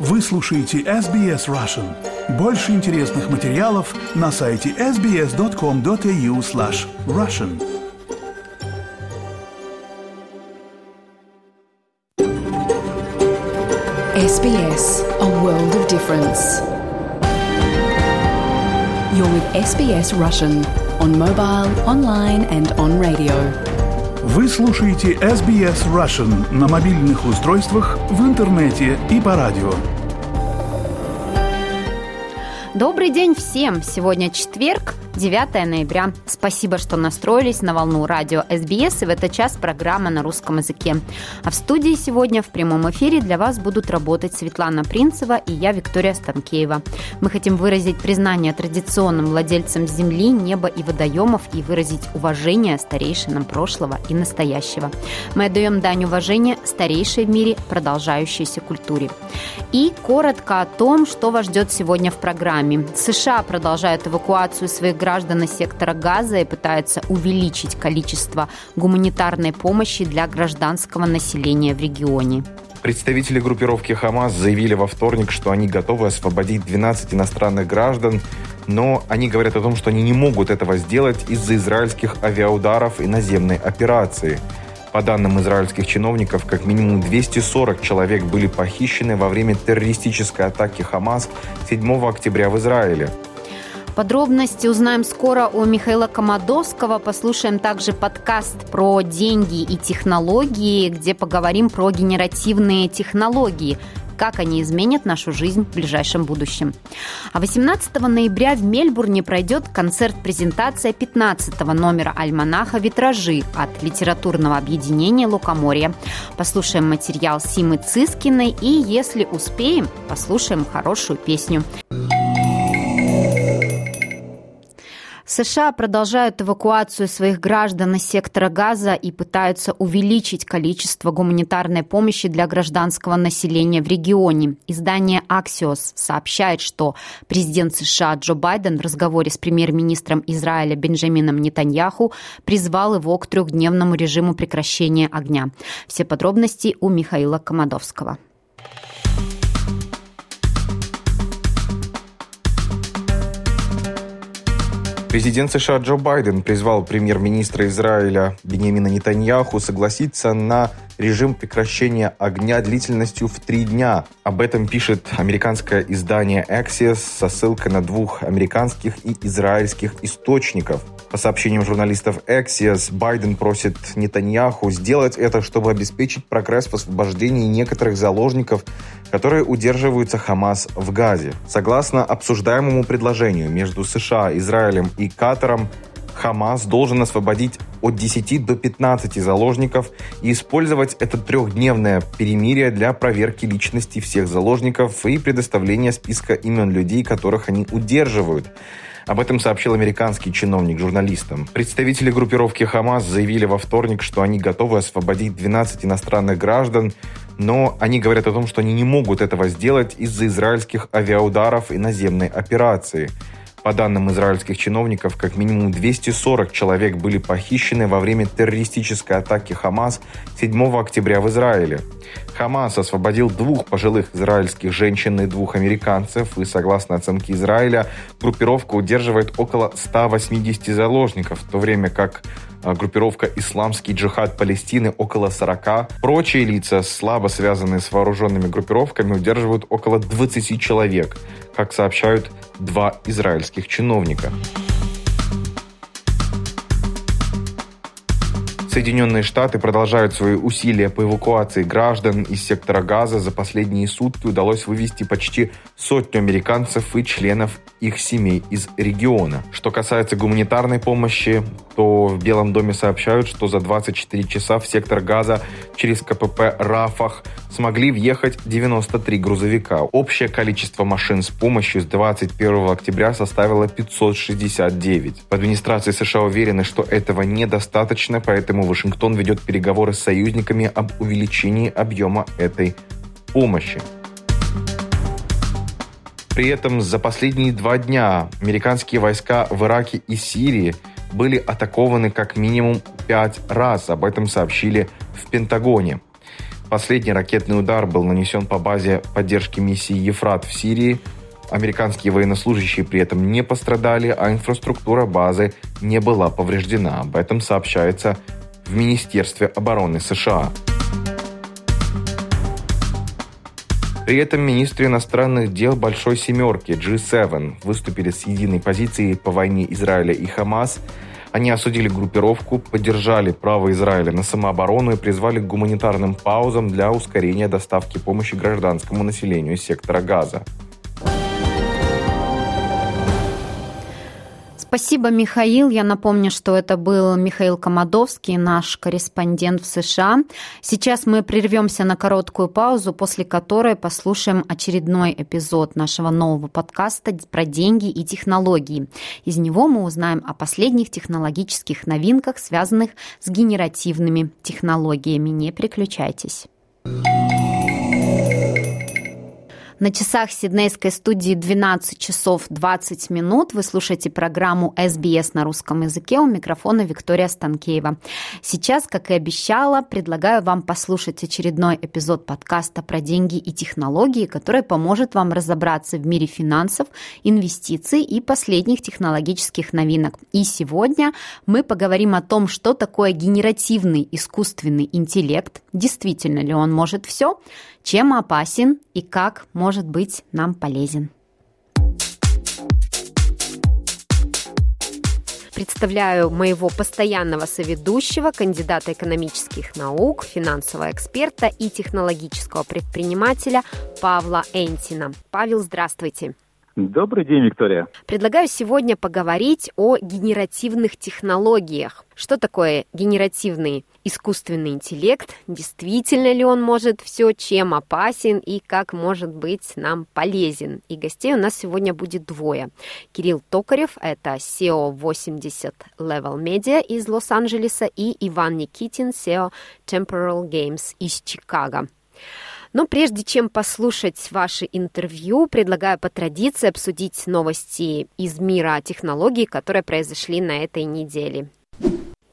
Вы слушаете SBS Russian. Больше интересных материалов на сайте sbs.com.au slash russian. SBS, a world of difference. You're with SBS Russian on mobile, online and on radio. Вы слушаете SBS Russian на мобильных устройствах, в интернете и по радио. Добрый день всем! Сегодня четверг, 9 ноября. Спасибо, что настроились на волну радио СБС, и в этот час программа на русском языке. А в студии сегодня в прямом эфире для вас будут работать Светлана Принцева и я, Виктория Станкеева. Мы хотим выразить признание традиционным владельцам земли, неба и водоемов и выразить уважение старейшинам прошлого и настоящего. Мы отдаем дань уважения старейшей в мире продолжающейся культуре. И коротко о том, что вас ждет сегодня в программе. США продолжают эвакуацию своих граждан из сектора Газа и пытаются увеличить количество гуманитарной помощи для гражданского населения в регионе. Представители группировки «Хамас» заявили во вторник, что они готовы освободить 12 иностранных граждан, но они говорят о том, что они не могут этого сделать из-за израильских авиаударов и наземной операции. По данным израильских чиновников, как минимум 240 человек были похищены во время террористической атаки «Хамас» 7 октября в Израиле. Подробности узнаем скоро у Михаила Комадовского. Послушаем также подкаст про деньги и технологии, где поговорим про генеративные технологии как они изменят нашу жизнь в ближайшем будущем. А 18 ноября в Мельбурне пройдет концерт-презентация 15 номера альманаха «Витражи» от литературного объединения «Лукоморье». Послушаем материал Симы Цискиной и, если успеем, послушаем хорошую песню. США продолжают эвакуацию своих граждан из сектора Газа и пытаются увеличить количество гуманитарной помощи для гражданского населения в регионе. Издание Axios сообщает, что президент США Джо Байден в разговоре с премьер-министром Израиля Бенджамином Нетаньяху призвал его к трехдневному режиму прекращения огня. Все подробности у Михаила Комадовского. Президент США Джо Байден призвал премьер-министра Израиля Бенемина Нетаньяху согласиться на режим прекращения огня длительностью в три дня. Об этом пишет американское издание Axios со ссылкой на двух американских и израильских источников. По сообщениям журналистов Axios, Байден просит Нетаньяху сделать это, чтобы обеспечить прогресс в освобождении некоторых заложников, которые удерживаются Хамас в Газе. Согласно обсуждаемому предложению между США, Израилем и Катаром, Хамас должен освободить от 10 до 15 заложников и использовать это трехдневное перемирие для проверки личности всех заложников и предоставления списка имен людей, которых они удерживают. Об этом сообщил американский чиновник журналистам. Представители группировки «Хамас» заявили во вторник, что они готовы освободить 12 иностранных граждан, но они говорят о том, что они не могут этого сделать из-за израильских авиаударов и наземной операции – по данным израильских чиновников, как минимум 240 человек были похищены во время террористической атаки Хамас 7 октября в Израиле. Хамас освободил двух пожилых израильских женщин и двух американцев, и, согласно оценке Израиля, группировка удерживает около 180 заложников, в то время как а, группировка «Исламский джихад Палестины» около 40. Прочие лица, слабо связанные с вооруженными группировками, удерживают около 20 человек, как сообщают два израильских чиновника. Соединенные Штаты продолжают свои усилия по эвакуации граждан из сектора Газа. За последние сутки удалось вывести почти сотню американцев и членов их семей из региона. Что касается гуманитарной помощи, то в Белом доме сообщают, что за 24 часа в сектор Газа через КПП «Рафах» смогли въехать 93 грузовика. Общее количество машин с помощью с 21 октября составило 569. В администрации США уверены, что этого недостаточно, поэтому Вашингтон ведет переговоры с союзниками об увеличении объема этой помощи. При этом за последние два дня американские войска в Ираке и Сирии были атакованы как минимум пять раз. Об этом сообщили в Пентагоне. Последний ракетный удар был нанесен по базе поддержки миссии «Ефрат» в Сирии. Американские военнослужащие при этом не пострадали, а инфраструктура базы не была повреждена. Об этом сообщается в Министерстве обороны США. При этом министры иностранных дел Большой Семерки G7 выступили с единой позицией по войне Израиля и Хамас. Они осудили группировку, поддержали право Израиля на самооборону и призвали к гуманитарным паузам для ускорения доставки помощи гражданскому населению сектора Газа. Спасибо, Михаил. Я напомню, что это был Михаил Комодовский, наш корреспондент в США. Сейчас мы прервемся на короткую паузу, после которой послушаем очередной эпизод нашего нового подкаста про деньги и технологии. Из него мы узнаем о последних технологических новинках, связанных с генеративными технологиями. Не переключайтесь. На часах Сиднейской студии 12 часов 20 минут. Вы слушаете программу SBS на русском языке. У микрофона Виктория Станкеева. Сейчас, как и обещала, предлагаю вам послушать очередной эпизод подкаста про деньги и технологии, который поможет вам разобраться в мире финансов, инвестиций и последних технологических новинок. И сегодня мы поговорим о том, что такое генеративный искусственный интеллект, действительно ли он может все, чем опасен и как может быть нам полезен. Представляю моего постоянного соведущего, кандидата экономических наук, финансового эксперта и технологического предпринимателя Павла Энтина. Павел, здравствуйте. Добрый день, Виктория. Предлагаю сегодня поговорить о генеративных технологиях. Что такое генеративный искусственный интеллект? Действительно ли он может все, чем опасен и как может быть нам полезен? И гостей у нас сегодня будет двое. Кирилл Токарев, это SEO 80 Level Media из Лос-Анджелеса, и Иван Никитин, SEO Temporal Games из Чикаго. Но прежде чем послушать ваши интервью, предлагаю по традиции обсудить новости из мира технологий, которые произошли на этой неделе.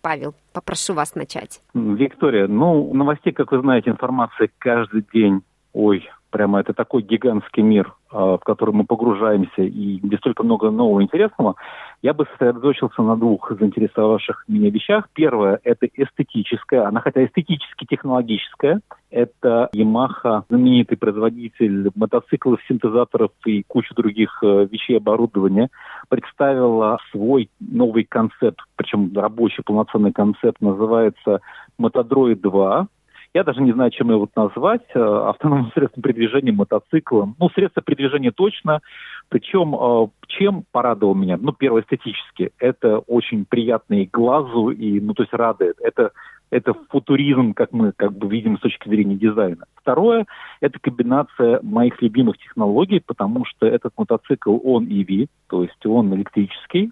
Павел, попрошу вас начать. Виктория, ну, новостей, как вы знаете, информация каждый день. Ой, прямо это такой гигантский мир, а, в который мы погружаемся, и где столько много нового интересного, я бы сосредоточился на двух заинтересовавших меня вещах. Первое – это эстетическое, она хотя эстетически технологическая. Это Yamaha, знаменитый производитель мотоциклов, синтезаторов и кучу других э, вещей оборудования, представила свой новый концепт, причем рабочий полноценный концепт, называется Мотодроид 2. Я даже не знаю, чем его вот назвать. Э, автономным средством передвижения, мотоциклом. Ну, средство передвижения точно. Причем, э, чем порадовал меня? Ну, первое, эстетически. Это очень приятно и глазу, и, ну, то есть радует. Это это футуризм, как мы как бы видим с точки зрения дизайна. Второе – это комбинация моих любимых технологий, потому что этот мотоцикл, он EV, то есть он электрический,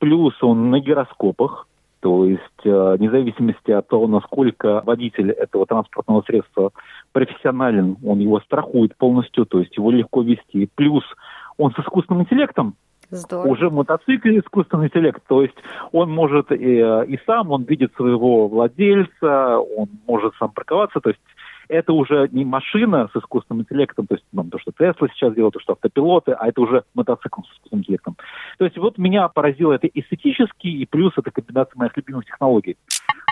плюс он на гироскопах, то есть э, вне зависимости от того, насколько водитель этого транспортного средства профессионален, он его страхует полностью, то есть его легко вести. Плюс он с искусственным интеллектом, Здорово. Уже мотоцикл искусственный интеллект, то есть он может и, и сам, он видит своего владельца, он может сам парковаться, то есть это уже не машина с искусственным интеллектом, то есть ну, то, что Тесла сейчас делает, то, что автопилоты, а это уже мотоцикл с искусственным интеллектом. То есть вот меня поразило это эстетически, и плюс это комбинация моих любимых технологий.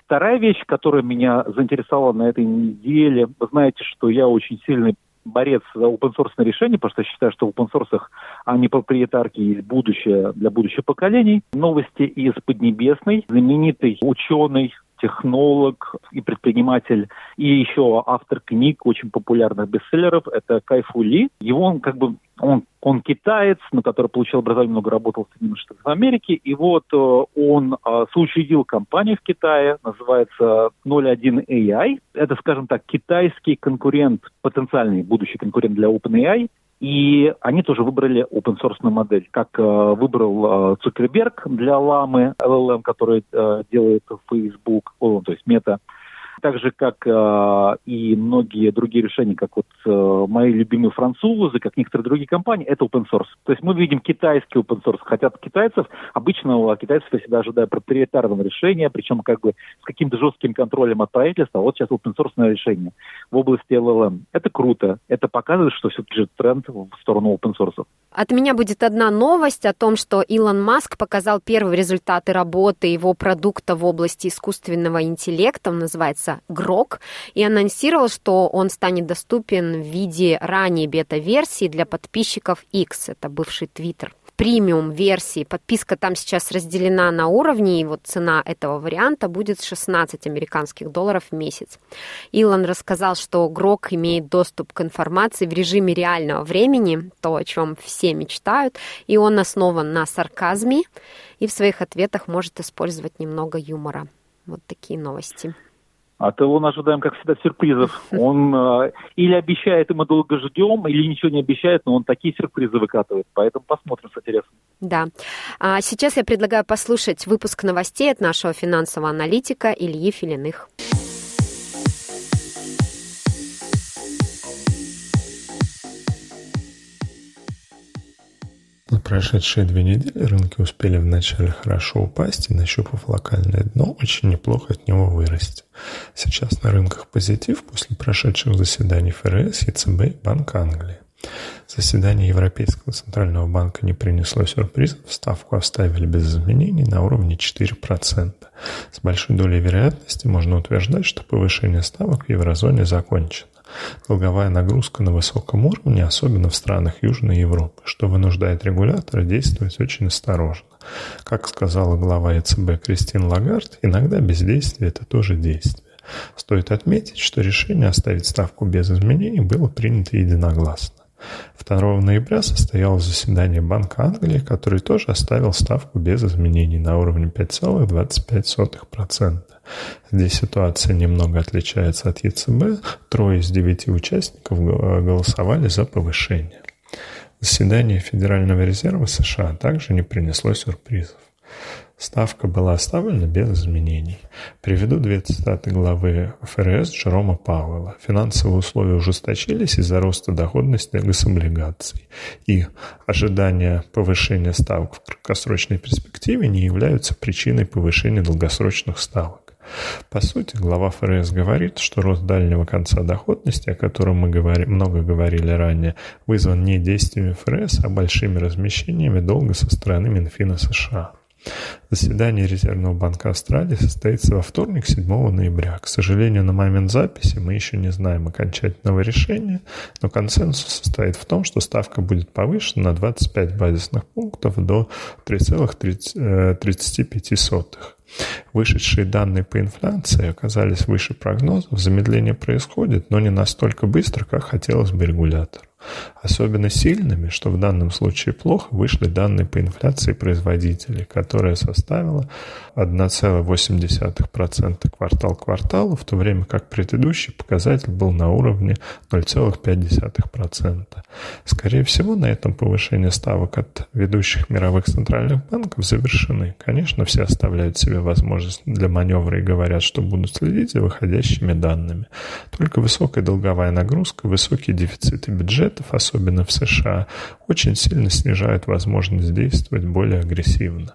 Вторая вещь, которая меня заинтересовала на этой неделе, вы знаете, что я очень сильный борец за open source решения, потому что я считаю, что в open source, а не проприетарки, есть будущее для будущих поколений. Новости из Поднебесной. Знаменитый ученый, технолог и предприниматель, и еще автор книг очень популярных бестселлеров, это Кайфу Ли. Его он как бы он, он китаец, на который получил образование, много работал в Соединенных Штатах Америки, и вот э, он э, соучредил компанию в Китае, называется 01 AI. Это, скажем так, китайский конкурент, потенциальный будущий конкурент для OpenAI, и они тоже выбрали open source модель, как э, выбрал э, Цукерберг для ламы, LLM, который э, делает Facebook, о, то есть мета. Так же, как э, и многие другие решения, как вот э, мои любимые французы, как некоторые другие компании, это open source. То есть мы видим китайский open source. Хотя от китайцев, обычно у китайцев я всегда ожидаю проприетарного решения, причем как бы с каким-то жестким контролем от правительства. Вот сейчас open source решение в области LLM. Это круто. Это показывает, что все-таки же тренд в сторону open source. От меня будет одна новость о том, что Илон Маск показал первые результаты работы его продукта в области искусственного интеллекта, он называется Grok, и анонсировал, что он станет доступен в виде ранней бета-версии для подписчиков X, это бывший Twitter премиум версии. Подписка там сейчас разделена на уровни, и вот цена этого варианта будет 16 американских долларов в месяц. Илон рассказал, что Грок имеет доступ к информации в режиме реального времени, то, о чем все мечтают, и он основан на сарказме, и в своих ответах может использовать немного юмора. Вот такие новости. От его мы ожидаем, как всегда, сюрпризов. Он э, или обещает, и мы долго ждем, или ничего не обещает, но он такие сюрпризы выкатывает. Поэтому посмотрим с интересом. Да. А сейчас я предлагаю послушать выпуск новостей от нашего финансового аналитика Ильи Филиных. За прошедшие две недели рынки успели вначале хорошо упасть и, нащупав локальное дно, очень неплохо от него вырасти. Сейчас на рынках позитив после прошедших заседаний ФРС, ЕЦБ и Банка Англии. Заседание Европейского центрального банка не принесло сюрпризов, ставку оставили без изменений на уровне 4%. С большой долей вероятности можно утверждать, что повышение ставок в еврозоне закончено. Долговая нагрузка на высоком уровне, особенно в странах Южной Европы, что вынуждает регулятора действовать очень осторожно. Как сказала глава ЕЦБ Кристин Лагард, иногда бездействие – это тоже действие. Стоит отметить, что решение оставить ставку без изменений было принято единогласно. 2 ноября состоялось заседание Банка Англии, который тоже оставил ставку без изменений на уровне 5,25%. Здесь ситуация немного отличается от ЕЦБ. Трое из девяти участников голосовали за повышение. Заседание Федерального резерва США также не принесло сюрпризов. Ставка была оставлена без изменений. Приведу две цитаты главы ФРС Джерома Пауэлла. Финансовые условия ужесточились из-за роста доходности гособлигаций. И ожидания повышения ставок в краткосрочной перспективе не являются причиной повышения долгосрочных ставок. По сути, глава ФРС говорит, что рост дальнего конца доходности, о котором мы говори, много говорили ранее, вызван не действиями ФРС, а большими размещениями долга со стороны Минфина США. Заседание Резервного банка Австралии состоится во вторник, 7 ноября. К сожалению, на момент записи мы еще не знаем окончательного решения, но консенсус состоит в том, что ставка будет повышена на 25 базисных пунктов до 3,35. Вышедшие данные по инфляции оказались выше прогнозов, замедление происходит, но не настолько быстро, как хотелось бы регулятору. Особенно сильными, что в данном случае плохо, вышли данные по инфляции производителей, которая составила 1,8% квартал к кварталу, в то время как предыдущий показатель был на уровне 0,5%. Скорее всего, на этом повышение ставок от ведущих мировых центральных банков завершены. Конечно, все оставляют себе возможность для маневра и говорят, что будут следить за выходящими данными. Только высокая долговая нагрузка, высокие дефициты бюджета бюджетов, особенно в США, очень сильно снижают возможность действовать более агрессивно.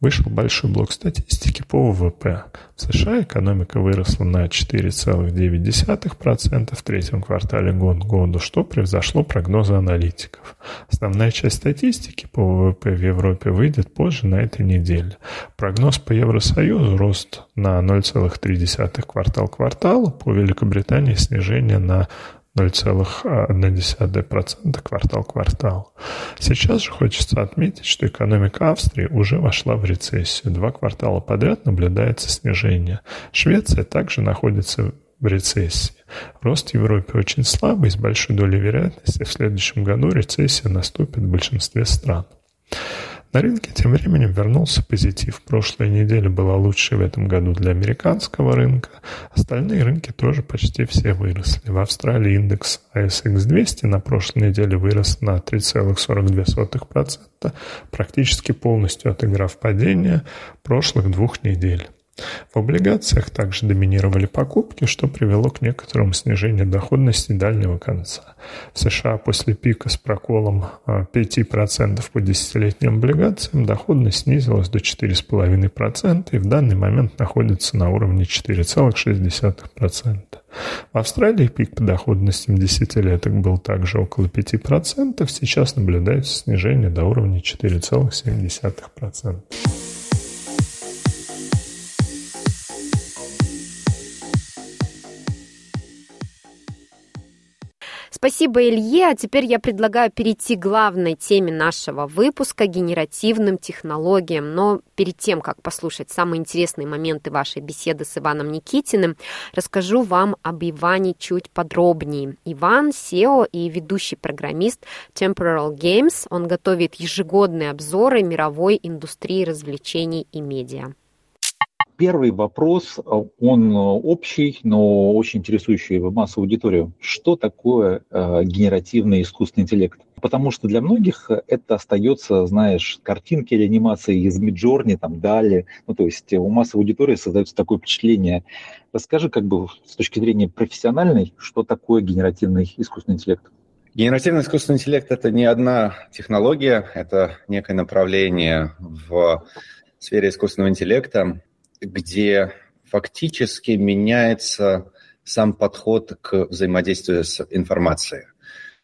Вышел большой блок статистики по ВВП. В США экономика выросла на 4,9% в третьем квартале год году, что превзошло прогнозы аналитиков. Основная часть статистики по ВВП в Европе выйдет позже на этой неделе. Прогноз по Евросоюзу – рост на 0,3 квартал к кварталу, по Великобритании снижение на 0,1% квартал к кварталу. Сейчас же хочется отметить, что экономика Австрии уже вошла в рецессию. Два квартала подряд наблюдается снижение. Швеция также находится в рецессии. Рост в Европе очень слабый, с большой долей вероятности в следующем году рецессия наступит в большинстве стран. На рынке тем временем вернулся позитив. Прошлая неделя была лучшей в этом году для американского рынка. Остальные рынки тоже почти все выросли. В Австралии индекс ASX 200 на прошлой неделе вырос на 3,42%, практически полностью отыграв падение прошлых двух недель. В облигациях также доминировали покупки, что привело к некоторому снижению доходности дальнего конца. В США после пика с проколом 5% а, по десятилетним облигациям доходность снизилась до 4,5% и в данный момент находится на уровне 4,6%. В Австралии пик по доходностям десятилеток был также около 5%, сейчас наблюдается снижение до уровня 4,7%. Спасибо, Илье. А теперь я предлагаю перейти к главной теме нашего выпуска – генеративным технологиям. Но перед тем, как послушать самые интересные моменты вашей беседы с Иваном Никитиным, расскажу вам об Иване чуть подробнее. Иван – SEO и ведущий программист Temporal Games. Он готовит ежегодные обзоры мировой индустрии развлечений и медиа. Первый вопрос, он общий, но очень интересующий массовую аудиторию. Что такое э, генеративный искусственный интеллект? Потому что для многих это остается, знаешь, картинки или анимации из Миджорни, там, далее. Ну, то есть у массовой аудитории создается такое впечатление. Расскажи, как бы с точки зрения профессиональной, что такое генеративный искусственный интеллект? Генеративный искусственный интеллект – это не одна технология, это некое направление в сфере искусственного интеллекта, где фактически меняется сам подход к взаимодействию с информацией.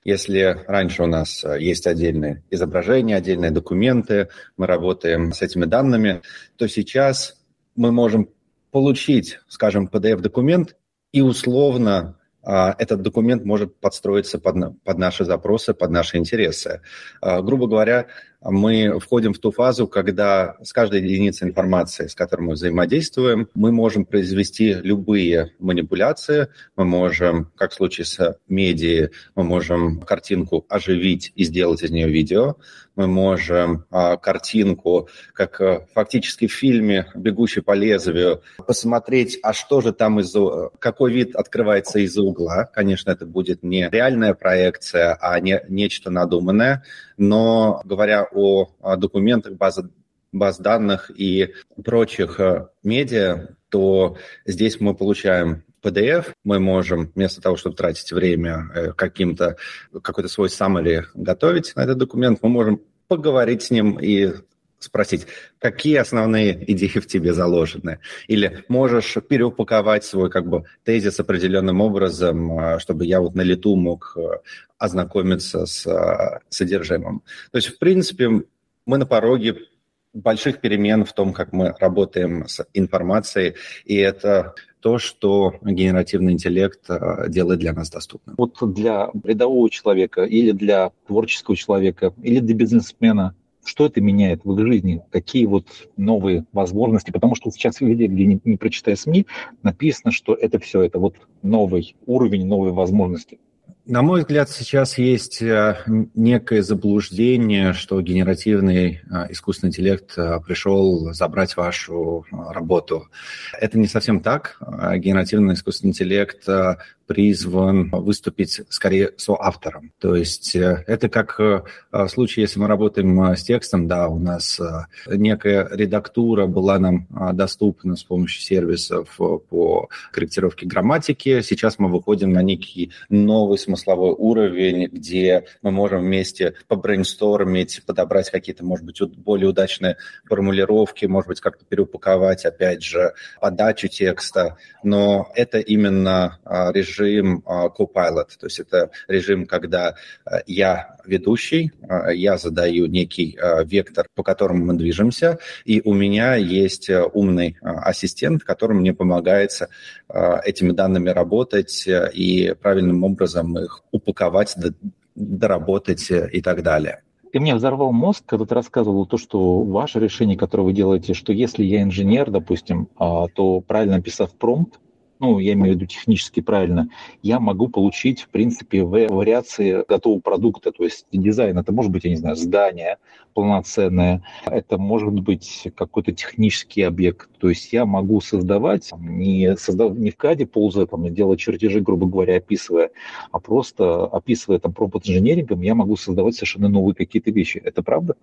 Если раньше у нас э, есть отдельные изображения, отдельные документы, мы работаем с этими данными, то сейчас мы можем получить, скажем, PDF-документ и условно а, этот документ может подстроиться под, под наши запросы, под наши интересы. А, грубо говоря, мы входим в ту фазу, когда с каждой единицей информации, с которой мы взаимодействуем, мы можем произвести любые манипуляции, мы можем, как в случае с медиа, мы можем картинку оживить и сделать из нее видео, мы можем а, картинку, как а, фактически в фильме «Бегущий по лезвию», посмотреть, а что же там из какой вид открывается из-за угла. Конечно, это будет не реальная проекция, а не нечто надуманное, но говоря о, документах, базах баз данных и прочих э, медиа, то здесь мы получаем PDF, мы можем вместо того, чтобы тратить время э, каким-то, какой-то свой summary готовить на этот документ, мы можем поговорить с ним и спросить, какие основные идеи в тебе заложены. Или можешь переупаковать свой как бы тезис определенным образом, э, чтобы я вот на лету мог ознакомиться с содержимым. То есть, в принципе, мы на пороге больших перемен в том, как мы работаем с информацией, и это то, что генеративный интеллект э, делает для нас доступным. Вот для рядового человека или для творческого человека или для бизнесмена что это меняет в их жизни? Какие вот новые возможности? Потому что сейчас везде, где не, не прочитая СМИ, написано, что это все, это вот новый уровень, новые возможности. На мой взгляд, сейчас есть э, некое заблуждение, что генеративный э, искусственный интеллект э, пришел забрать вашу работу. Это не совсем так. Генеративный искусственный интеллект призван выступить скорее соавтором. То есть э, это как э, в случае, если мы работаем э, с текстом, да, у нас некая редактура была нам доступна с помощью сервисов по корректировке грамматики. Сейчас мы выходим на некий новый смысловой уровень, где мы можем вместе побрейнстормить, подобрать какие-то, может быть, более удачные формулировки, может быть, как-то переупаковать, опять же, подачу текста. Но это именно режим режим а, Copilot, то есть это режим, когда а, я ведущий, а, я задаю некий вектор, по которому мы движемся, и у меня есть умный ассистент, который мне помогает этими данными работать и правильным образом их упаковать, доработать и так далее. Ты мне взорвал мозг, когда ты рассказывал то, что ваше решение, которое вы делаете, что если я инженер, допустим, то правильно написав промпт, ну, я имею в виду технически правильно, я могу получить, в принципе, вариации готового продукта, то есть дизайн. Это может быть, я не знаю, здание полноценное, это может быть какой-то технический объект. То есть я могу создавать, не, создав, не в каде ползая, там, делать чертежи, грубо говоря, описывая, а просто описывая там промпт инженерингом, я могу создавать совершенно новые какие-то вещи. Это правда?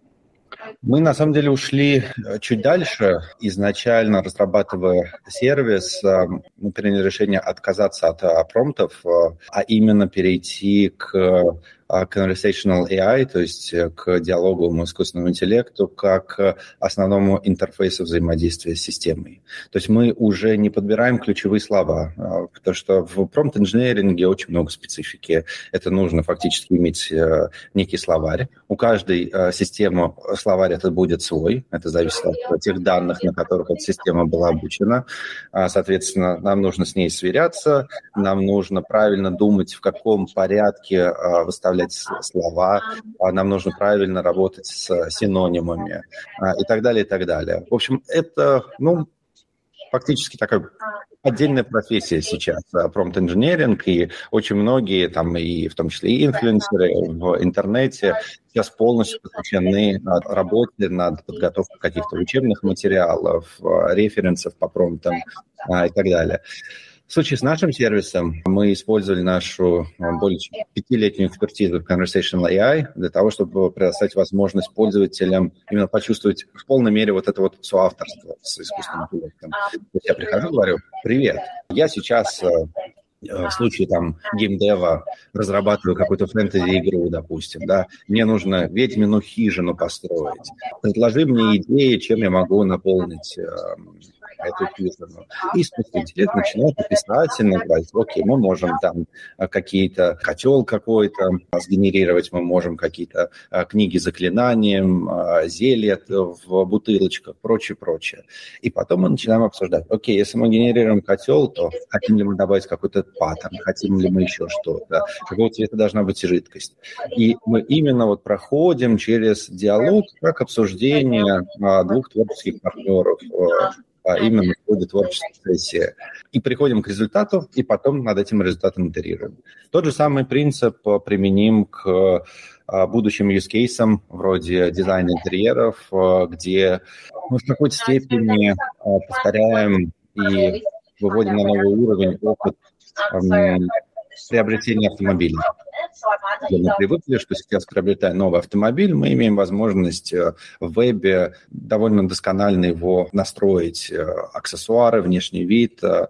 Мы на самом деле ушли э, чуть дальше. Изначально разрабатывая сервис, э, мы приняли решение отказаться от э, промптов, а именно перейти к conversational AI, то есть э, к диалоговому искусственному интеллекту, как основному интерфейсу взаимодействия с системой. То есть мы уже не подбираем ключевые слова, а, потому что в промпт-инженеринге очень много специфики. Это нужно фактически иметь э, некий словарь. У каждой э, системы словарь это будет свой. Это зависит от тех данных, на которых эта система была обучена. А, соответственно, нам нужно с ней сверяться, нам нужно правильно думать, в каком порядке выставлять расставлять слова, а нам нужно правильно работать с синонимами а, и так далее, и так далее. В общем, это, ну, фактически такая отдельная профессия сейчас, промпт-инженеринг, и очень многие, там, и в том числе и инфлюенсеры в интернете, сейчас полностью посвящены работе над подготовкой каких-то учебных материалов, референсов по промптам и так далее. В случае с нашим сервисом мы использовали нашу а, более пятилетнюю экспертизу в Conversational AI для того, чтобы предоставить возможность пользователям именно почувствовать в полной мере вот это вот соавторство с искусственным интеллектом. Я прихожу, говорю, привет, я сейчас а, а, в случае там геймдева разрабатываю какую-то фэнтези-игру, допустим, да, мне нужно ведьмину хижину построить. Предложи мне идеи, чем я могу наполнить эту хижину. И искусственный интеллект начинает описательно говорить, окей, мы можем там а, какие-то котел какой-то сгенерировать, мы можем какие-то а, книги заклинанием, а, зелья в бутылочках, прочее, прочее. И потом мы начинаем обсуждать, окей, если мы генерируем котел, то хотим ли мы добавить какой-то паттерн, хотим ли мы еще что-то, какого цвета должна быть жидкость. И мы именно вот проходим через диалог как обсуждение двух творческих партнеров а именно в ходе творческой сессии. И приходим к результату, и потом над этим результатом итерируем. Тот же самый принцип э, применим к э, будущим cases вроде дизайна интерьеров, э, где мы в какой-то степени повторяем и выводим на новый уровень опыт приобретения автомобиля мы привыкли, что сейчас, приобретая новый автомобиль, мы имеем возможность э, в вебе довольно досконально его настроить, э, аксессуары, внешний вид. Э,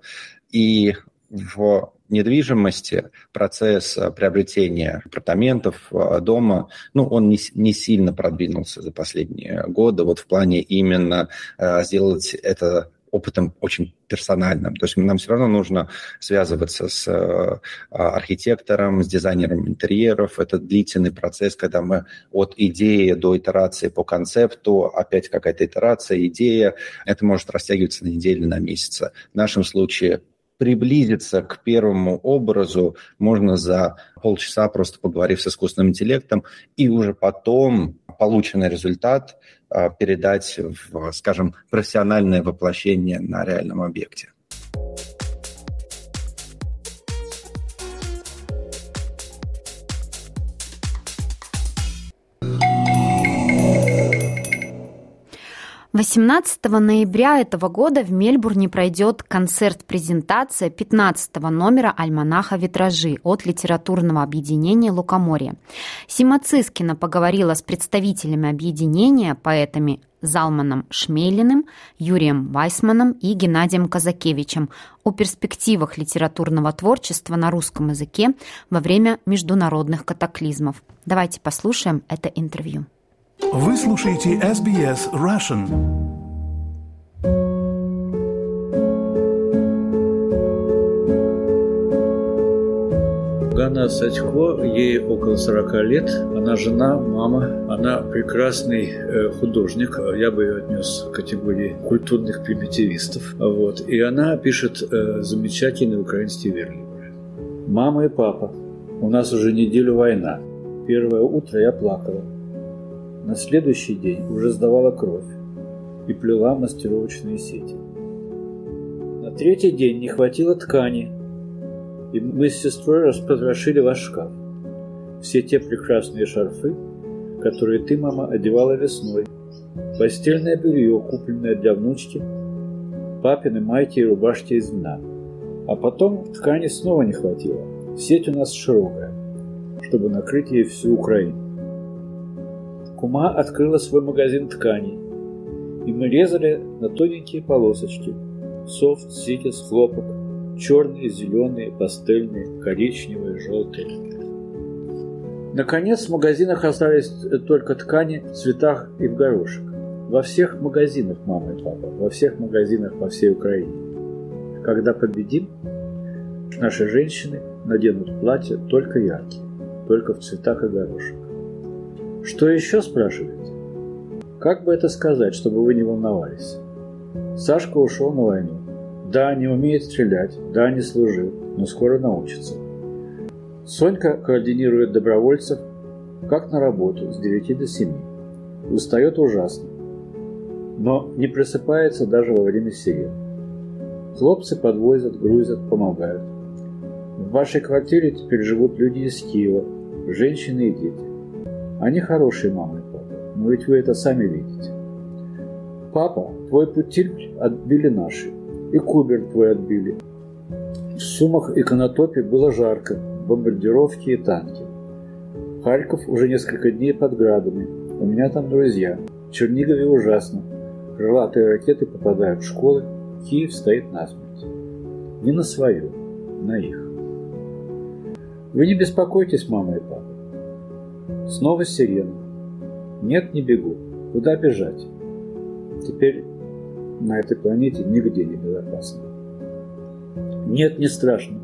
и в недвижимости процесс приобретения апартаментов, дома, ну, он не, не сильно продвинулся за последние годы, вот в плане именно сделать это опытом очень персональным. То есть нам все равно нужно связываться с э, архитектором, с дизайнером интерьеров. Это длительный процесс, когда мы от идеи до итерации по концепту, опять какая-то итерация, идея. Это может растягиваться на недели, на месяцы. В нашем случае приблизиться к первому образу можно за полчаса, просто поговорив с искусственным интеллектом, и уже потом полученный результат передать в, скажем, профессиональное воплощение на реальном объекте. 18 ноября этого года в Мельбурне пройдет концерт-презентация 15 номера альманаха «Витражи» от литературного объединения «Лукоморье». Сима Цискина поговорила с представителями объединения, поэтами Залманом Шмелиным, Юрием Вайсманом и Геннадием Казакевичем о перспективах литературного творчества на русском языке во время международных катаклизмов. Давайте послушаем это интервью. Вы слушаете SBS Russian. Гана Сачко, ей около 40 лет. Она жена, мама. Она прекрасный э, художник. Я бы ее отнес к категории культурных примитивистов. Вот. И она пишет э, замечательные украинские верлибры. Мама и папа, у нас уже неделю война. Первое утро я плакала. На следующий день уже сдавала кровь и плела мастеровочные сети. На третий день не хватило ткани, и мы с сестрой распотрошили ваш шкаф. Все те прекрасные шарфы, которые ты, мама, одевала весной, постельное белье, купленное для внучки, папины майки и рубашки из льна. А потом ткани снова не хватило. Сеть у нас широкая, чтобы накрыть ей всю Украину. Кума открыла свой магазин тканей, и мы резали на тоненькие полосочки. Софт, ситис, хлопок, черные, зеленые, пастельные, коричневые, желтые. Наконец, в магазинах остались только ткани в цветах и в горошек. Во всех магазинах, мама и папа, во всех магазинах по всей Украине. Когда победим, наши женщины наденут платья только яркие, только в цветах и горошек. Что еще спрашиваете? Как бы это сказать, чтобы вы не волновались? Сашка ушел на войну. Да, не умеет стрелять, да, не служил, но скоро научится. Сонька координирует добровольцев как на работу с 9 до 7. Устает ужасно, но не просыпается даже во время сирен. Хлопцы подвозят, грузят, помогают. В вашей квартире теперь живут люди из Киева, женщины и дети. Они хорошие мамы и папа, но ведь вы это сами видите. Папа, твой путиль отбили наши, и кубер твой отбили. В Сумах и Конотопе было жарко, бомбардировки и танки. Харьков уже несколько дней под градами. У меня там друзья. В Чернигове ужасно. Крылатые ракеты попадают в школы. Киев стоит насмерть. Не на свою, на их. Вы не беспокойтесь, мама и папа. Снова сирена. Нет, не бегу. Куда бежать? Теперь на этой планете нигде не безопасно. Нет, не страшно.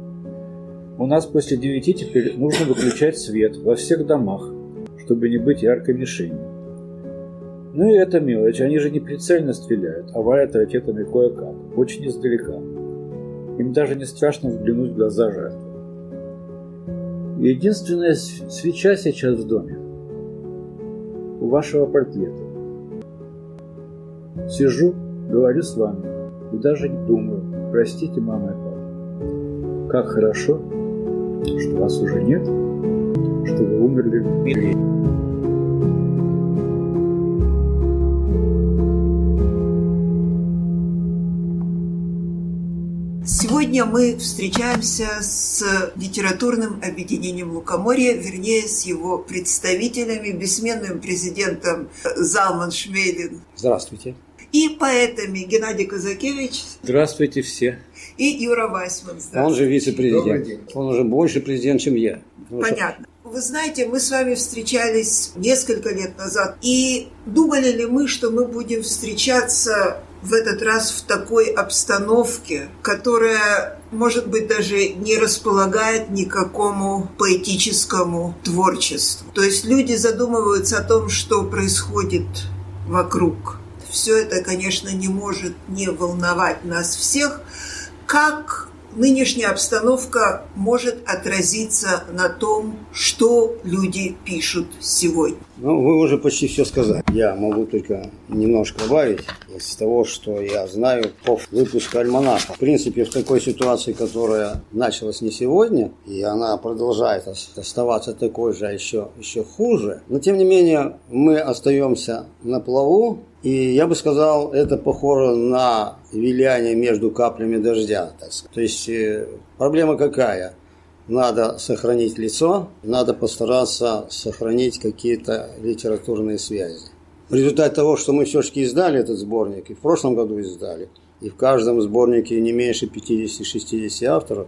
У нас после девяти теперь нужно выключать свет во всех домах, чтобы не быть яркой мишенью. Ну и это мелочь, они же не прицельно стреляют, а валят ракетами кое-как, очень издалека. Им даже не страшно взглянуть в глаза жертвы. Единственная свеча сейчас в доме у вашего портрета. Сижу, говорю с вами и даже не думаю, простите, мама и папа. Как хорошо, что вас уже нет, что вы умерли Сегодня мы встречаемся с литературным объединением Лукоморья, вернее, с его представителями, бессменным президентом Залман Шмейдин. Здравствуйте. И поэтами Геннадий Казакевич. Здравствуйте все. И Юра Вайсман. Он же вице-президент. Он уже больше президент, чем я. Понятно. Вы знаете, мы с вами встречались несколько лет назад. И думали ли мы, что мы будем встречаться в этот раз в такой обстановке, которая, может быть, даже не располагает никакому поэтическому творчеству. То есть люди задумываются о том, что происходит вокруг. Все это, конечно, не может не волновать нас всех, как нынешняя обстановка может отразиться на том, что люди пишут сегодня. Ну, вы уже почти все сказали. Я могу только немножко добавить из того, что я знаю по выпуску альманаха. В принципе, в такой ситуации, которая началась не сегодня, и она продолжает оставаться такой же, а еще, еще хуже, но тем не менее мы остаемся на плаву, и я бы сказал, это похоже на виляние между каплями дождя. Так. То есть э, проблема какая? Надо сохранить лицо, надо постараться сохранить какие-то литературные связи. В результате того, что мы все-таки издали этот сборник, и в прошлом году издали, и в каждом сборнике не меньше 50-60 авторов,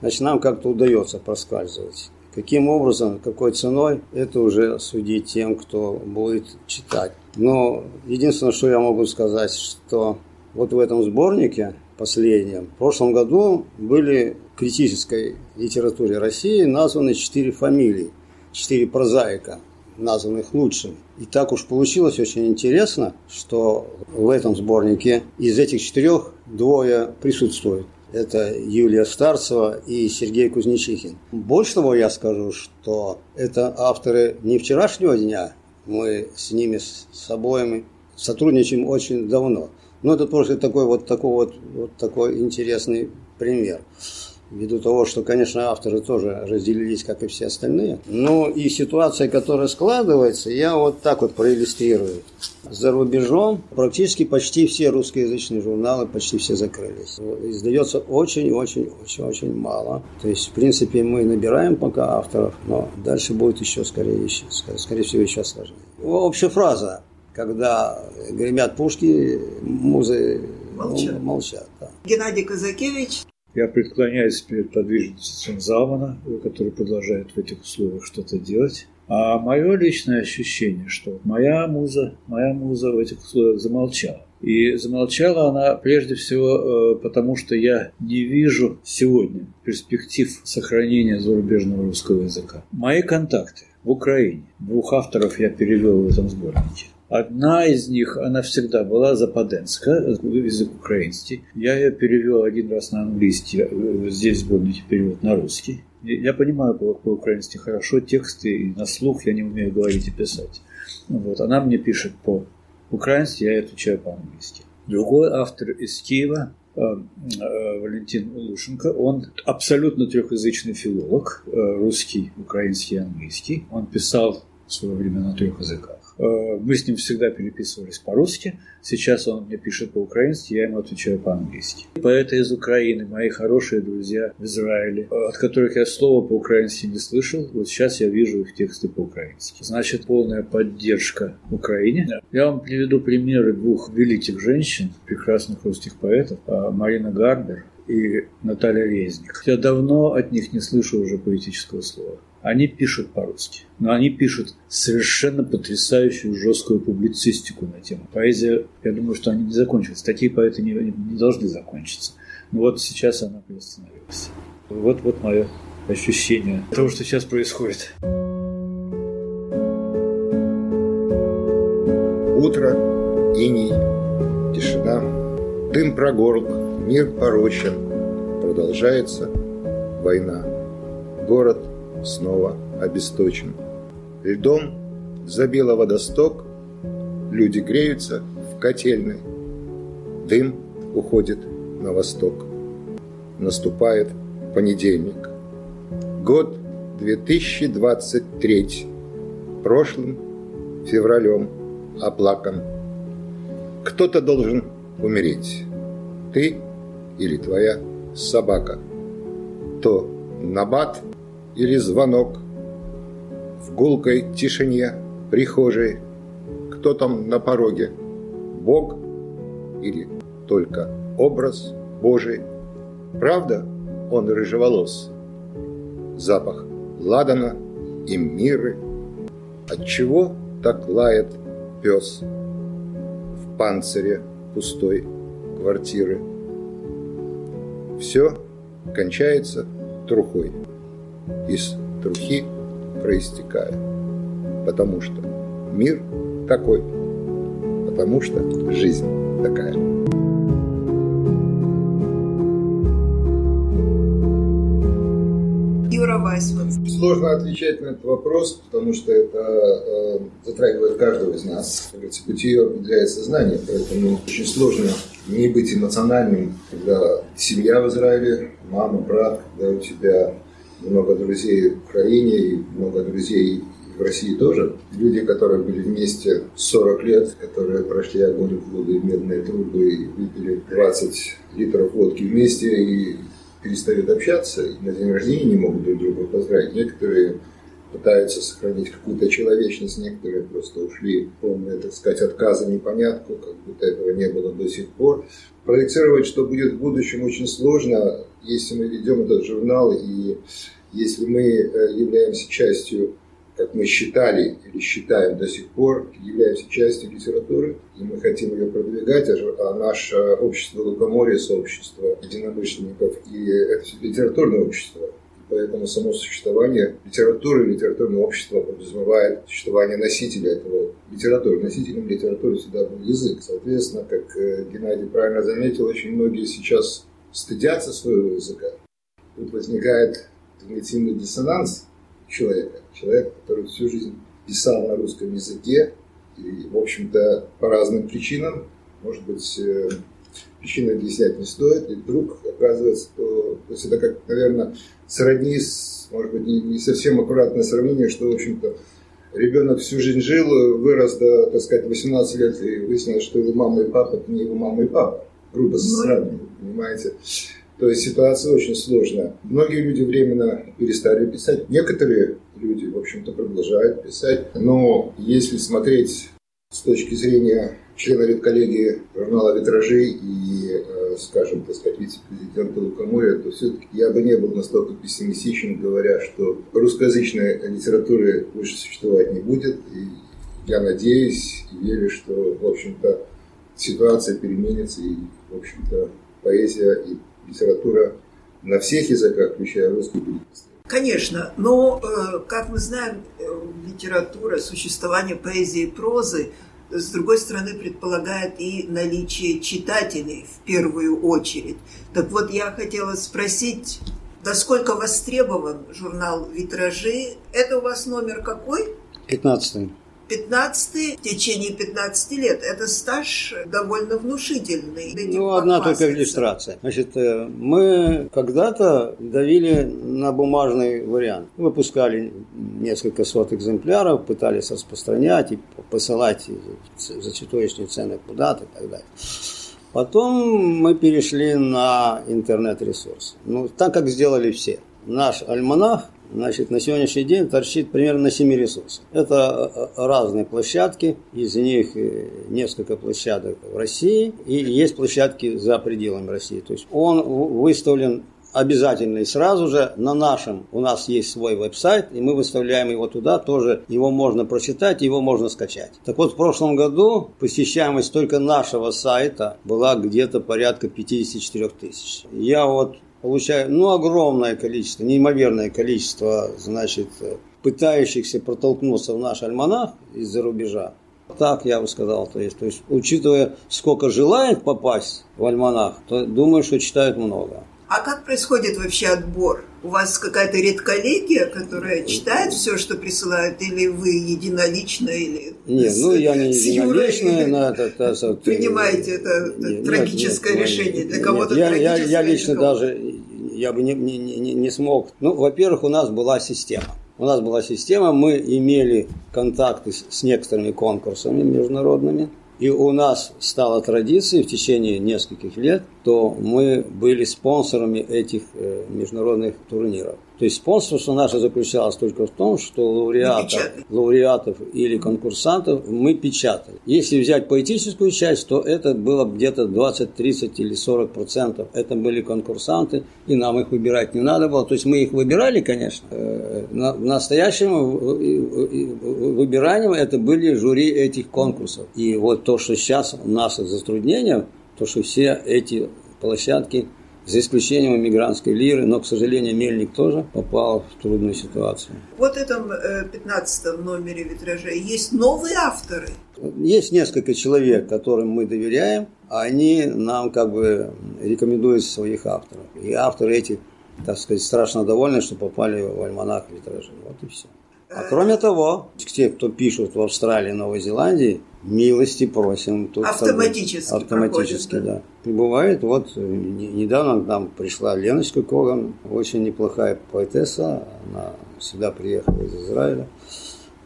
значит, нам как-то удается проскальзывать. Каким образом, какой ценой, это уже судить тем, кто будет читать. Но единственное, что я могу сказать, что вот в этом сборнике последнем, в прошлом году были в критической литературе России названы четыре фамилии, четыре прозаика, названных лучшими. И так уж получилось очень интересно, что в этом сборнике из этих четырех двое присутствуют. Это Юлия Старцева и Сергей Кузнечихин. Больше того я скажу, что это авторы не вчерашнего дня, мы с ними, с обоими сотрудничаем очень давно. Но это тоже такой вот такой вот, вот такой интересный пример. Ввиду того, что, конечно, авторы тоже разделились, как и все остальные. Ну и ситуация, которая складывается, я вот так вот проиллюстрирую. За рубежом практически почти все русскоязычные журналы, почти все закрылись. Издается очень-очень-очень-очень мало. То есть, в принципе, мы набираем пока авторов, но дальше будет еще, скорее, еще, скорее всего, еще сложнее. Общая фраза, когда гремят пушки, музы молчат. молчат да. Геннадий Казакевич. Я преклоняюсь перед подвижностью Залмана, который продолжает в этих условиях что-то делать. А мое личное ощущение, что моя муза, моя муза в этих условиях замолчала. И замолчала она прежде всего э, потому, что я не вижу сегодня перспектив сохранения зарубежного русского языка. Мои контакты в Украине, двух авторов я перевел в этом сборнике. Одна из них, она всегда была западенская, язык украинский. Я ее перевел один раз на английский, э, здесь сборнике перевод на русский. Я понимаю по-украински хорошо тексты, и на слух я не умею говорить и писать. Вот. Она мне пишет по-украински, я отвечаю по-английски. Другой автор из Киева, э, э, Валентин Лушенко, он абсолютно трехязычный филолог, русский, украинский английский. Он писал в свое время на трех языках. Э, мы с ним всегда переписывались по-русски. Сейчас он мне пишет по-украински, я ему отвечаю по-английски. Поэты из Украины, мои хорошие друзья в Израиле, э, от которых я слова по-украински не слышал, вот сейчас я вижу их тексты по-украински. Значит, полная поддержка Украине. Я вам приведу примеры двух великих женщин, прекрасных русских поэтов, э, Марина Гарбер и Наталья Резник. Я давно от них не слышу уже поэтического слова. Они пишут по-русски, но они пишут совершенно потрясающую жесткую публицистику на тему. Поэзия, я думаю, что они не закончились. Такие поэты не, не должны закончиться. Но вот сейчас она приостановилась. Вот, вот мое ощущение того, что сейчас происходит. Утро, иней, тишина, дым прогорк, мир порочен, продолжается война. Город – снова обесточен. Льдом забила водосток, люди греются в котельной. Дым уходит на восток. Наступает понедельник. Год 2023. Прошлым февралем оплакан. Кто-то должен умереть. Ты или твоя собака. То набат – или звонок. В гулкой тишине прихожей кто там на пороге? Бог или только образ Божий? Правда, он рыжеволос? Запах ладана и миры. Отчего так лает пес в панцире пустой квартиры? Все кончается трухой из трухи проистекая. Потому что мир такой, потому что жизнь такая. Юра Вайсман. Сложно отвечать на этот вопрос, потому что это э, затрагивает каждого из нас. Как говорится, бытие определяет сознание, поэтому очень сложно не быть эмоциональным, когда семья в Израиле, мама, брат, когда у тебя много друзей в Украине и много друзей в России тоже. Люди, которые были вместе 40 лет, которые прошли огонь, воду и медные трубы и выпили 20 литров водки вместе и перестают общаться, и на день рождения не могут друг друга поздравить. Некоторые пытаются сохранить какую-то человечность, некоторые просто ушли в полное, так сказать, отказа непонятку, как будто этого не было до сих пор. Проектировать, что будет в будущем, очень сложно, если мы ведем этот журнал и если мы э, являемся частью, как мы считали или считаем до сих пор, являемся частью литературы, и мы хотим ее продвигать, а наше общество Лукоморья, сообщество единомышленников, и это литературное общество, Поэтому само существование литературы, литературного общества подразумевает существование носителя этого литературы. Носителем литературы всегда был язык. Соответственно, как э, Геннадий правильно заметил, очень многие сейчас стыдятся своего языка. Тут возникает когнитивный диссонанс человека. Человек, который всю жизнь писал на русском языке, и, в общем-то, по разным причинам, может быть, э, причины объяснять не стоит, и вдруг оказывается, что, то есть это как, наверное, сродни, может быть, не, не совсем аккуратное сравнение, что, в общем-то, ребенок всю жизнь жил, вырос до, так сказать, 18 лет, и выяснилось, что его мама и папа – это не его мама и папа. Грубо ну, сравнивать, понимаете? То есть ситуация очень сложная. Многие люди временно перестали писать. Некоторые люди, в общем-то, продолжают писать. Но если смотреть с точки зрения члена редколлегии журнала «Витражи» и, э, скажем, так сказать, вице-президента Лукоморья, то все-таки я бы не был настолько пессимистичен, говоря, что русскоязычной литературы больше существовать не будет. И я надеюсь и верю, что, в общем-то, ситуация переменится, и, в общем-то, поэзия и литература на всех языках, включая русский, будет Конечно, но, э, как мы знаем, э, литература, существование поэзии и прозы, с другой стороны, предполагает и наличие читателей в первую очередь. Так вот, я хотела спросить, насколько востребован журнал «Витражи». Это у вас номер какой? Пятнадцатый. 15 в течение 15 лет. Это стаж довольно внушительный. Ну, одна только иллюстрация. Значит, э, мы когда-то давили на бумажный вариант. Выпускали несколько сот экземпляров, пытались распространять и посылать за чудовищные цены куда-то и так далее. Потом мы перешли на интернет-ресурсы. Ну, так как сделали все. Наш альманах Значит, на сегодняшний день торчит примерно на 7 ресурсах. Это э, э, разные площадки, из них э, несколько площадок в России, и есть площадки за пределами России. То есть он выставлен обязательно и сразу же на нашем, у нас есть свой веб-сайт, и мы выставляем его туда, тоже его можно прочитать, его можно скачать. Так вот, в прошлом году посещаемость только нашего сайта была где-то порядка 54 тысяч. Я вот получаю, ну, огромное количество, неимоверное количество, значит, пытающихся протолкнуться в наш альманах из-за рубежа. Так я бы сказал, то есть, то есть, учитывая, сколько желает попасть в альманах, то думаю, что читают много. А как происходит вообще отбор? У вас какая-то редколлегия, которая читает все, что присылают, или вы единолично, или Нет, с, ну я не единолично, но это, это, это принимаете это нет, трагическое нет, решение. Для кого-то я, я, я лично даже я бы не, не, не, не смог. Ну, во-первых, у нас была система. У нас была система, мы имели контакты с, с некоторыми конкурсами международными. И у нас стала традицией в течение нескольких лет, то мы были спонсорами этих э, международных турниров. То есть спонсорство наше заключалось только в том, что лауреатов, лауреатов или конкурсантов мы печатали. Если взять поэтическую часть, то это было где-то 20, 30 или 40 процентов. Это были конкурсанты, и нам их выбирать не надо было. То есть мы их выбирали, конечно. Э, в настоящем выбиранием это были жюри этих конкурсов. И вот то, что сейчас у нас затруднение, то, что все эти площадки за исключением иммигрантской лиры, но, к сожалению, Мельник тоже попал в трудную ситуацию. Вот в этом 15 э, номере витражей есть новые авторы. Есть несколько человек, которым мы доверяем, а они нам как бы рекомендуют своих авторов. И авторы эти, так сказать, страшно довольны, что попали в альманах витражей. Вот и все. А кроме того, те, кто пишут в Австралии, Новой Зеландии, милости просим. Тут автоматически. Автоматически, проходит, да. да. Бывает, вот э, недавно к нам пришла Леночка Коган, очень неплохая поэтесса, она сюда приехала из Израиля.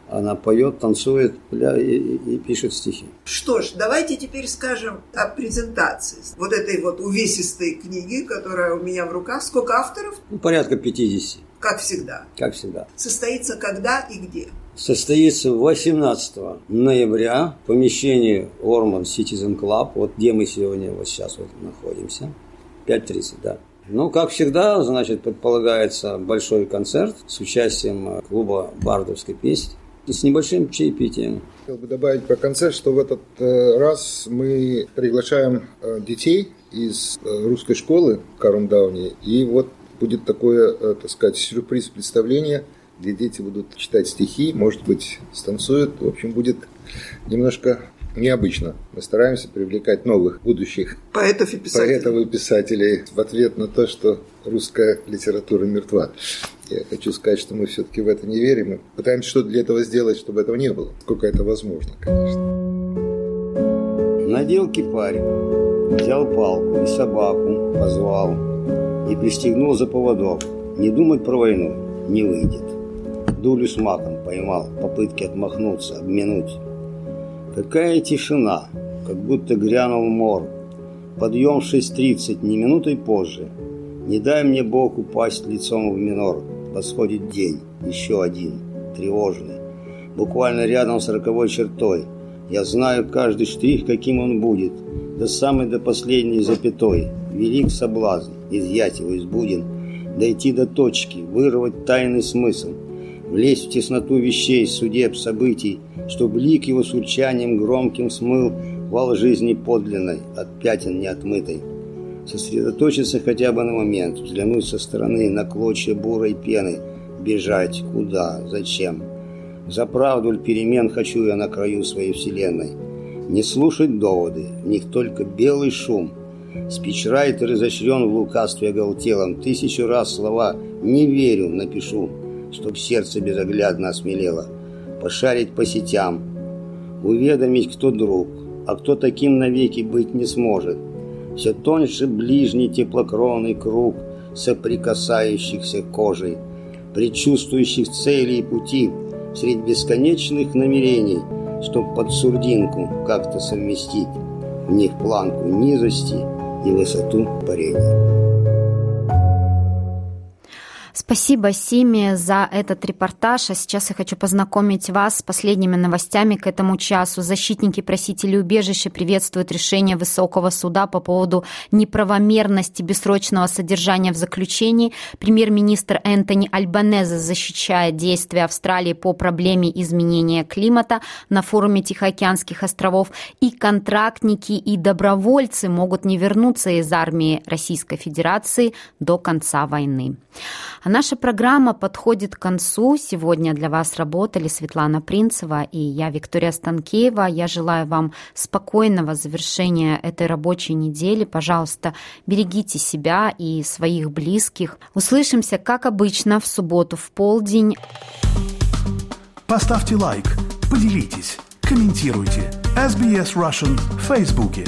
Она поет, танцует бля, и, и, и пишет стихи. Что ж, давайте теперь скажем о презентации. Вот этой вот увесистой книги, которая у меня в руках. Сколько авторов? Ну, порядка 50. Как всегда. Как всегда. Состоится когда и где? Состоится 18 ноября в помещении Орман Citizen Club, вот где мы сегодня вот сейчас вот находимся, 5.30, да. Ну, как всегда, значит, предполагается большой концерт с участием клуба бардовской песни с небольшим чаепитием. Хотел бы добавить про концерт, что в этот э, раз мы приглашаем э, детей из э, русской школы в Карундауне, и вот будет такое, э, так сказать, сюрприз представление, где дети будут читать стихи, может быть, станцуют. В общем, будет немножко необычно. Мы стараемся привлекать новых будущих поэтов и писателей. поэтов и писателей в ответ на то, что русская литература мертва. Я хочу сказать, что мы все-таки в это не верим. Мы пытаемся что-то для этого сделать, чтобы этого не было. Сколько это возможно, конечно. Надел кипарь Взял палку и собаку позвал и пристегнул за поводок. Не думать про войну не выйдет. Дулю с маком поймал, попытки отмахнуться, обминуть. Какая тишина, как будто грянул мор. Подъем в 6.30, не минутой позже. Не дай мне Бог упасть лицом в минор. Восходит день, еще один, тревожный. Буквально рядом с роковой чертой. Я знаю каждый штрих, каким он будет. До самой до последней запятой. Велик соблазн, изъять его из будин. Дойти до точки, вырвать тайный смысл – влезть в тесноту вещей, судеб, событий, чтобы лик его с урчанием громким смыл вал жизни подлинной, от пятен неотмытой. Сосредоточиться хотя бы на момент, взглянуть со стороны на клочья бурой пены, бежать куда, зачем. За правду ль перемен хочу я на краю своей вселенной. Не слушать доводы, в них только белый шум. Спичрайтер изощрен в лукавстве оголтелом, тысячу раз слова «не верю» напишу чтоб сердце безоглядно осмелело, пошарить по сетям, уведомить, кто друг, а кто таким навеки быть не сможет. Все тоньше ближний теплокровный круг соприкасающихся кожей, предчувствующих цели и пути среди бесконечных намерений, чтоб под сурдинку как-то совместить в них планку низости и высоту парения. Спасибо, Симе, за этот репортаж. А сейчас я хочу познакомить вас с последними новостями к этому часу. Защитники просителей убежища приветствуют решение Высокого суда по поводу неправомерности бессрочного содержания в заключении. Премьер-министр Энтони Альбанезе защищает действия Австралии по проблеме изменения климата на форуме Тихоокеанских островов. И контрактники и добровольцы могут не вернуться из армии Российской Федерации до конца войны. А наша программа подходит к концу. Сегодня для вас работали Светлана Принцева и я, Виктория Станкеева. Я желаю вам спокойного завершения этой рабочей недели. Пожалуйста, берегите себя и своих близких. Услышимся, как обычно, в субботу в полдень. Поставьте лайк, поделитесь, комментируйте. SBS Russian в Фейсбуке.